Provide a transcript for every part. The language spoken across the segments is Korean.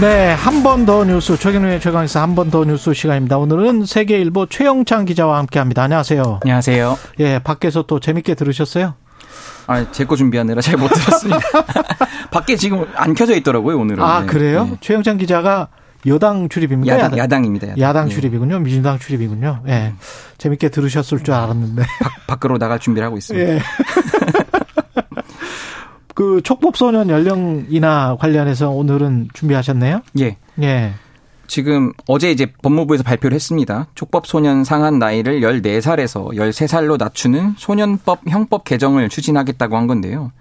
네, 한 번 더 뉴스 최경련의 최강에서 한 번 더 뉴스 시간입니다. 오늘은 세계일보 최영창 기자와 함께합니다. 안녕하세요. 안녕하세요. 예, 밖에서 또 재밌게 들으셨어요? 아, 제 거 준비하느라 잘 못 들었습니다. 밖에 지금 안 켜져 있더라고요, 오늘은. 아, 네. 그래요? 네. 최영창 기자가 여당 출입입니까? 야당, 야당 입니다. 야당, 야당 예. 출입이군요. 민주당 출입이군요. 예. 재밌게 들으셨을 줄 알았는데. 밖, 밖으로 나갈 준비를 하고 있습니다. 예. 그 촉법소년 연령이나 관련해서 오늘은 준비하셨네요? 예. 예. 지금 어제 이제 법무부에서 발표를 했습니다. 촉법 소년 상한 나이를 14살에서 13살로 낮추는 소년법 형법 개정을 추진하겠다고 한 건데요.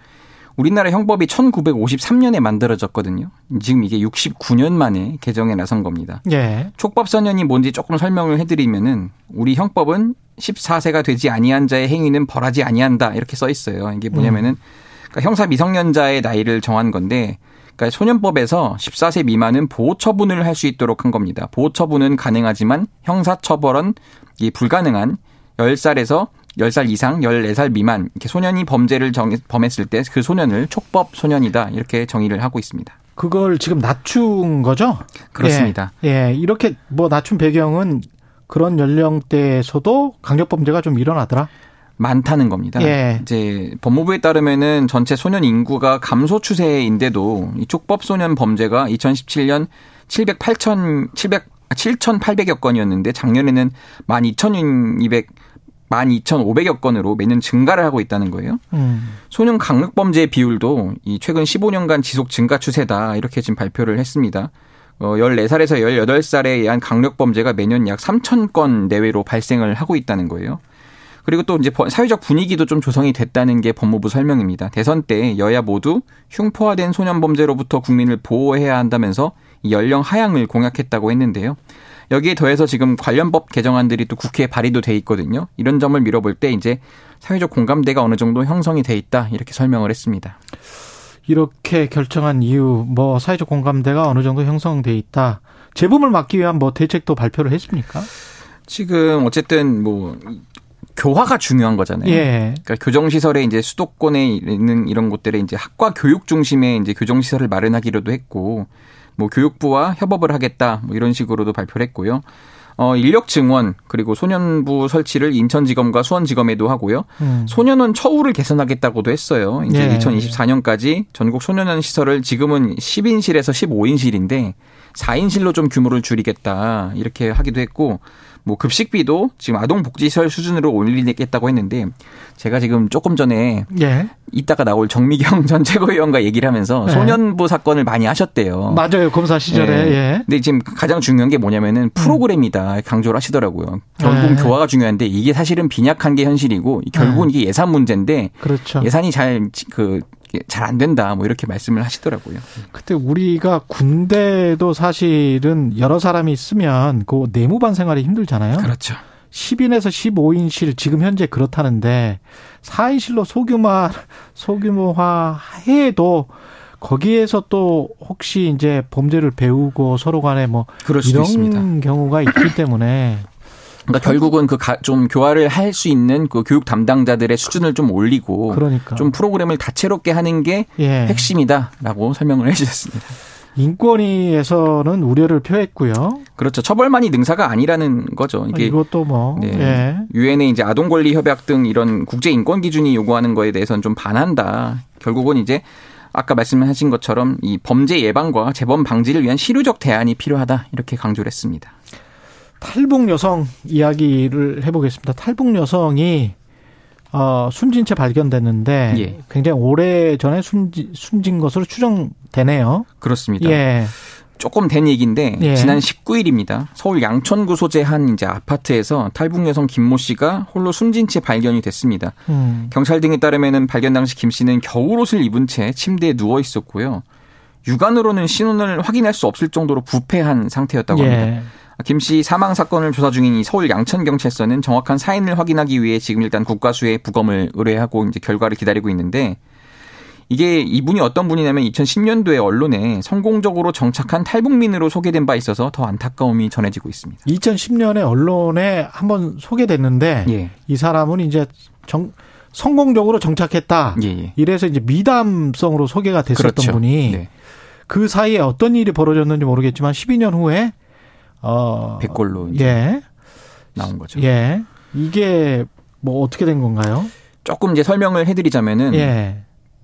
우리나라 형법이 1953년에 만들어졌거든요. 지금 이게 69년 만에 개정에 나선 겁니다. 예. 촉법 소년이 뭔지 조금 설명을 해드리면은 우리 형법은 14세가 되지 아니한 자의 행위는 벌하지 아니한다 이렇게 써 있어요. 이게 뭐냐면은 그러니까 형사 미성년자의 나이를 정한 건데 그러니까 소년법에서 14세 미만은 보호 처분을 할 수 있도록 한 겁니다. 보호 처분은 가능하지만 형사 처벌은 이 불가능한 10살에서 10살 이상 14살 미만 이렇게 소년이 범죄를 정, 범했을 때 그 소년을 촉법 소년이다 이렇게 정의를 하고 있습니다. 그걸 지금 낮춘 거죠? 그렇습니다. 예. 예. 이렇게 뭐 낮춘 배경은 그런 연령대에서도 강력 범죄가 좀 일어나더라? 많다는 겁니다. 예. 이제 법무부에 따르면은 전체 소년 인구가 감소 추세인데도 이 촉법 소년 범죄가 2017년 700, 8천, 700, 7,800여 건이었는데 작년에는 12,200, 12,500여 건으로 매년 증가를 하고 있다는 거예요. 음. 소년 강력 범죄 비율도 이 최근 15년간 지속 증가 추세다 이렇게 지금 발표를 했습니다. 어, 14살에서 18살에 의한 강력 범죄가 매년 약 3천 건 내외로 발생을 하고 있다는 거예요. 그리고 또 이제 사회적 분위기도 좀 조성이 됐다는 게 법무부 설명입니다. 대선 때 여야 모두 흉포화된 소년 범죄로부터 국민을 보호해야 한다면서 이 연령 하향을 공약했다고 했는데요. 여기에 더해서 지금 관련 법 개정안들이 또 국회에 발의도 돼 있거든요. 이런 점을 밀어볼 때 이제 사회적 공감대가 어느 정도 형성이 돼 있다 이렇게 설명을 했습니다. 이렇게 결정한 이유, 뭐 사회적 공감대가 어느 정도 형성돼 있다. 재범을 막기 위한 뭐 대책도 발표를 했습니까? 지금 어쨌든 뭐 교화가 중요한 거잖아요. 예. 그러니까 교정 시설에 이제 수도권에 있는 이런 곳들에 이제 학과 교육 중심의 이제 교정 시설을 마련하기로도 했고 뭐 교육부와 협업을 하겠다 뭐 이런 식으로도 발표를 했고요. 어 인력 증원 그리고 소년부 설치를 인천지검과 수원지검에도 하고요. 음. 소년원 처우를 개선하겠다고도 했어요. 이제 예. 2024년까지 전국 소년원 시설을 지금은 10인실에서 15인실인데 4인실로 좀 규모를 줄이겠다 이렇게 하기도 했고 뭐 급식비도 지금 아동복지시설 수준으로 올리겠다고 했는데 제가 지금 조금 전에 예. 이따가 나올 정미경 전 최고위원과 얘기를 하면서 네. 소년부 사건을 많이 하셨대요. 맞아요. 검사 시절에. 예. 예. 근데 지금 가장 중요한 게 뭐냐면은 프로그램이다 강조를 하시더라고요. 결국 네. 교화가 중요한데 이게 사실은 빈약한 게 현실이고 결국은 이게 예산 문제인데 그렇죠. 예산이 잘 그 잘 안 된다 뭐 이렇게 말씀을 하시더라고요. 그때 우리가 군대도 사실은 여러 사람이 있으면 그 내무반 생활이 힘들잖아요. 그렇죠. 10인에서 15인실 지금 현재 그렇다는데 4인실로 소규모 소규모화 해도 거기에서 또 혹시 이제 범죄를 배우고 서로 간에 뭐 이런 있습니다. 경우가 있기 때문에 그러니까 결국은 그 좀 교화를 할 수 있는 그 교육 담당자들의 수준을 좀 올리고 그러니까 좀 프로그램을 다채롭게 하는 게 예. 핵심이다라고 설명을 해주셨습니다. 인권위에서는 우려를 표했고요. 그렇죠. 처벌만이 능사가 아니라는 거죠. 이게 이것도 뭐 네. 예. 유엔의 이제 아동 권리 협약 등 이런 국제 인권 기준이 요구하는 거에 대해서는 좀 반한다. 결국은 이제 아까 말씀하신 것처럼 이 범죄 예방과 재범 방지를 위한 실효적 대안이 필요하다. 이렇게 강조를 했습니다. 탈북 여성 이야기를 해보겠습니다. 탈북 여성이 어, 숨진 채 발견됐는데 예. 굉장히 오래 전에 숨지, 숨진 것으로 추정되네요. 그렇습니다. 예. 조금 된 얘기인데 예. 지난 19일입니다. 서울 양천구 소재 한 이제 아파트에서 탈북 여성 김모 씨가 홀로 숨진 채 발견이 됐습니다. 음. 경찰 등에 따르면은 발견 당시 김 씨는 겨울옷을 입은 채 침대에 누워 있었고요. 육안으로는 신원을 확인할 수 없을 정도로 부패한 상태였다고 합니다. 예. 김씨 사망 사건을 조사 중인 이 서울 양천 경찰서는 정확한 사인을 확인하기 위해 지금 일단 국가수에 부검을 의뢰하고 이제 결과를 기다리고 있는데 이게 이분이 어떤 분이냐면 2010년도에 언론에 성공적으로 정착한 탈북민으로 소개된 바 있어서 더 안타까움이 전해지고 있습니다. 2010년에 언론에 한번 소개됐는데 예. 이 사람은 이제 정, 성공적으로 정착했다. 예, 예. 이래서 이제 미담성으로 소개가 됐었던 그렇죠. 분이 네. 그 사이에 어떤 일이 벌어졌는지 모르겠지만 12년 후에 어 100골로 예. 나온 거죠. 예. 이게 뭐 어떻게 된 건가요? 조금 이제 설명을 해드리자면은 예.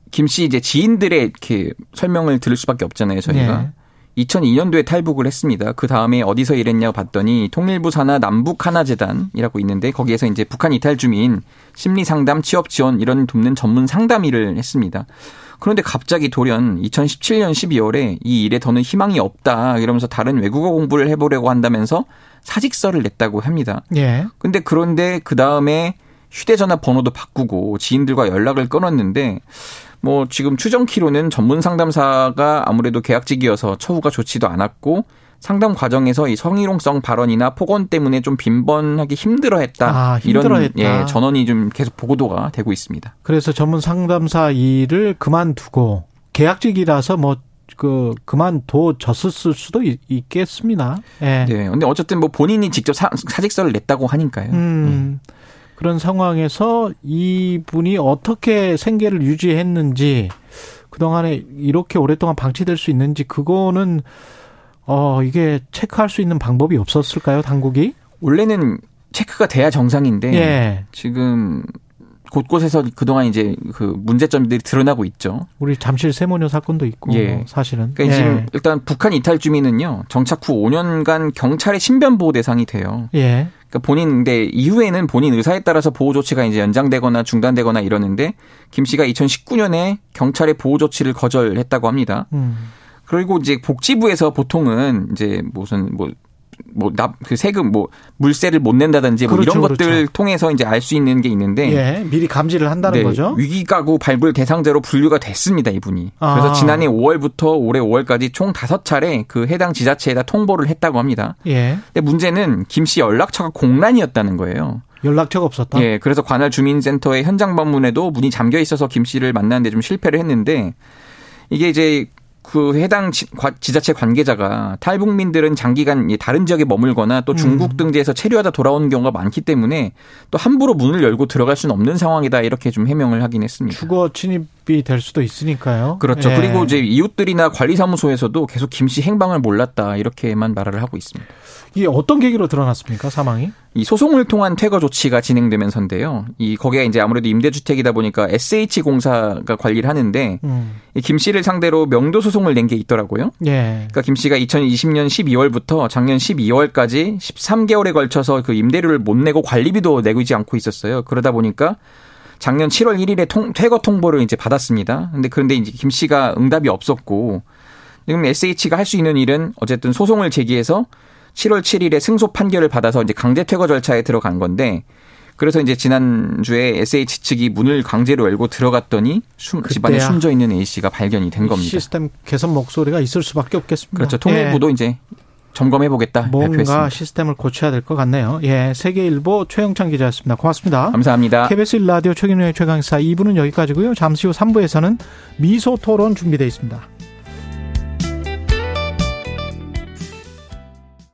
김씨 이제 지인들의 이렇게 설명을 들을 수밖에 없잖아요, 저희가. 예. 2002년도에 탈북을 했습니다. 그 다음에 어디서 일했냐고 봤더니 통일부 산하 남북 하나 재단이라고 있는데 거기에서 이제 북한 이탈 주민 심리 상담, 취업 지원 이런 돕는 전문 상담 일을 했습니다. 그런데 갑자기 돌연 2017년 12월에 이 일에 더는 희망이 없다 이러면서 다른 외국어 공부를 해보려고 한다면서 사직서를 냈다고 합니다. 예. 근데 그런데 그 다음에 휴대전화 번호도 바꾸고 지인들과 연락을 끊었는데 뭐 지금 추정키로는 전문 상담사가 아무래도 계약직이어서 처우가 좋지도 않았고 상담 과정에서 이 성희롱성 발언이나 폭언 때문에 좀 빈번하기 힘들어했다. 아, 힘들어했다. 이런 예, 전원이 좀 계속 보도가 되고 있습니다. 그래서 전문 상담사 일을 그만두고 계약직이라서 뭐그 그만둬졌을 수도 있, 겠습니다 예. 네. 근데 어쨌든 뭐 본인이 직접 사, 직서를 냈다고 하니까요. 음. 네. 그런 상황에서 이분이 어떻게 생계를 유지했는지 그동안에 이렇게 오랫동안 방치될 수 있는지 그거는 어 이게 체크할 수 있는 방법이 없었을까요, 당국이? 원래는 체크가 돼야 정상인데 예. 지금 곳곳에서 그동안 이제 그 문제점들이 드러나고 있죠. 우리 잠실 세모녀 사건도 있고 예. 사실은. 그러니까 예. 지금 일단 북한 이탈 주민은요. 정착 후 5년간 경찰의 신변 보호 대상이 돼요. 예. 그러니까 본인 근데 이후에는 본인 의사에 따라서 보호 조치가 이제 연장되거나 중단되거나 이러는데 김 씨가 2019년에 경찰의 보호 조치를 거절했다고 합니다. 음. 그리고 이제 복지부에서 보통은 이제 무슨 뭐 뭐납그 세금 뭐 물세를 못 낸다든지 뭐 그렇죠, 이런 것들 그렇죠. 통해서 이제 알 수 있는 게 있는데 예, 미리 감지를 한다는 네, 거죠. 위기 가구 발굴 대상자로 분류가 됐습니다, 이분이. 아. 그래서 지난해 5월부터 올해 5월까지 총 5차례 그 해당 지자체에다 통보를 했다고 합니다. 예. 근데 문제는 김 씨 연락처가 공란이었다는 거예요. 연락처가 없었다. 예, 그래서 관할 주민센터의 현장 방문에도 문이 잠겨 있어서 김 씨를 만나는데 좀 실패를 했는데 이게 이제 그 해당 지 자체 관계자가 탈북민들은 장기간 다른 지역에 머물거나 또 중국 음. 등지에서 체류하다 돌아오는 경우가 많기 때문에 또 함부로 문을 열고 들어갈 수는 없는 상황이다 이렇게 좀 해명을 하긴 했습니다. 주거 침입이 될 수도 있으니까요. 그렇죠. 예. 그리고 이제 이웃들이나 관리사무소에서도 계속 김 씨 행방을 몰랐다 이렇게만 말을 하고 있습니다. 이게 어떤 계기로 드러났습니까 사망이? 이 소송을 통한 퇴거 조치가 진행되면서인데요. 이 거기에 이제 아무래도 임대주택이다 보니까 SH 공사가 관리를 하는데 음. 김 씨를 상대로 명도 소송을 낸 게 있더라고요. 예. 그러니까 김 씨가 2020년 12월부터 작년 12월까지 13개월에 걸쳐서 그 임대료를 못 내고 관리비도 내고 있지 않고 있었어요. 그러다 보니까 작년 7월 1일에 통, 퇴거 통보를 이제 받았습니다. 근데 그런데 이제 김 씨가 응답이 없었고 지금 SH가 할 수 있는 일은 어쨌든 소송을 제기해서 7월 7일에 승소 판결을 받아서 이제 강제 퇴거 절차에 들어간 건데 그래서 이제 지난주에 SH 측이 문을 강제로 열고 들어갔더니 숨, 집안에 숨져 있는 A 씨가 발견이 된 겁니다. 시스템 개선 목소리가 있을 수밖에 없겠습니다. 그렇죠. 통일부도 예. 이제 점검해 보겠다. 뭔가 발표했습니다. 시스템을 고쳐야 될 것 같네요. 예, 세계일보 최영창 기자였습니다. 고맙습니다. 감사합니다. KBS 1라디오 최경영의 최강사 2부는 여기까지고요. 잠시 후 3부에서는 미소 토론 준비되어 있습니다.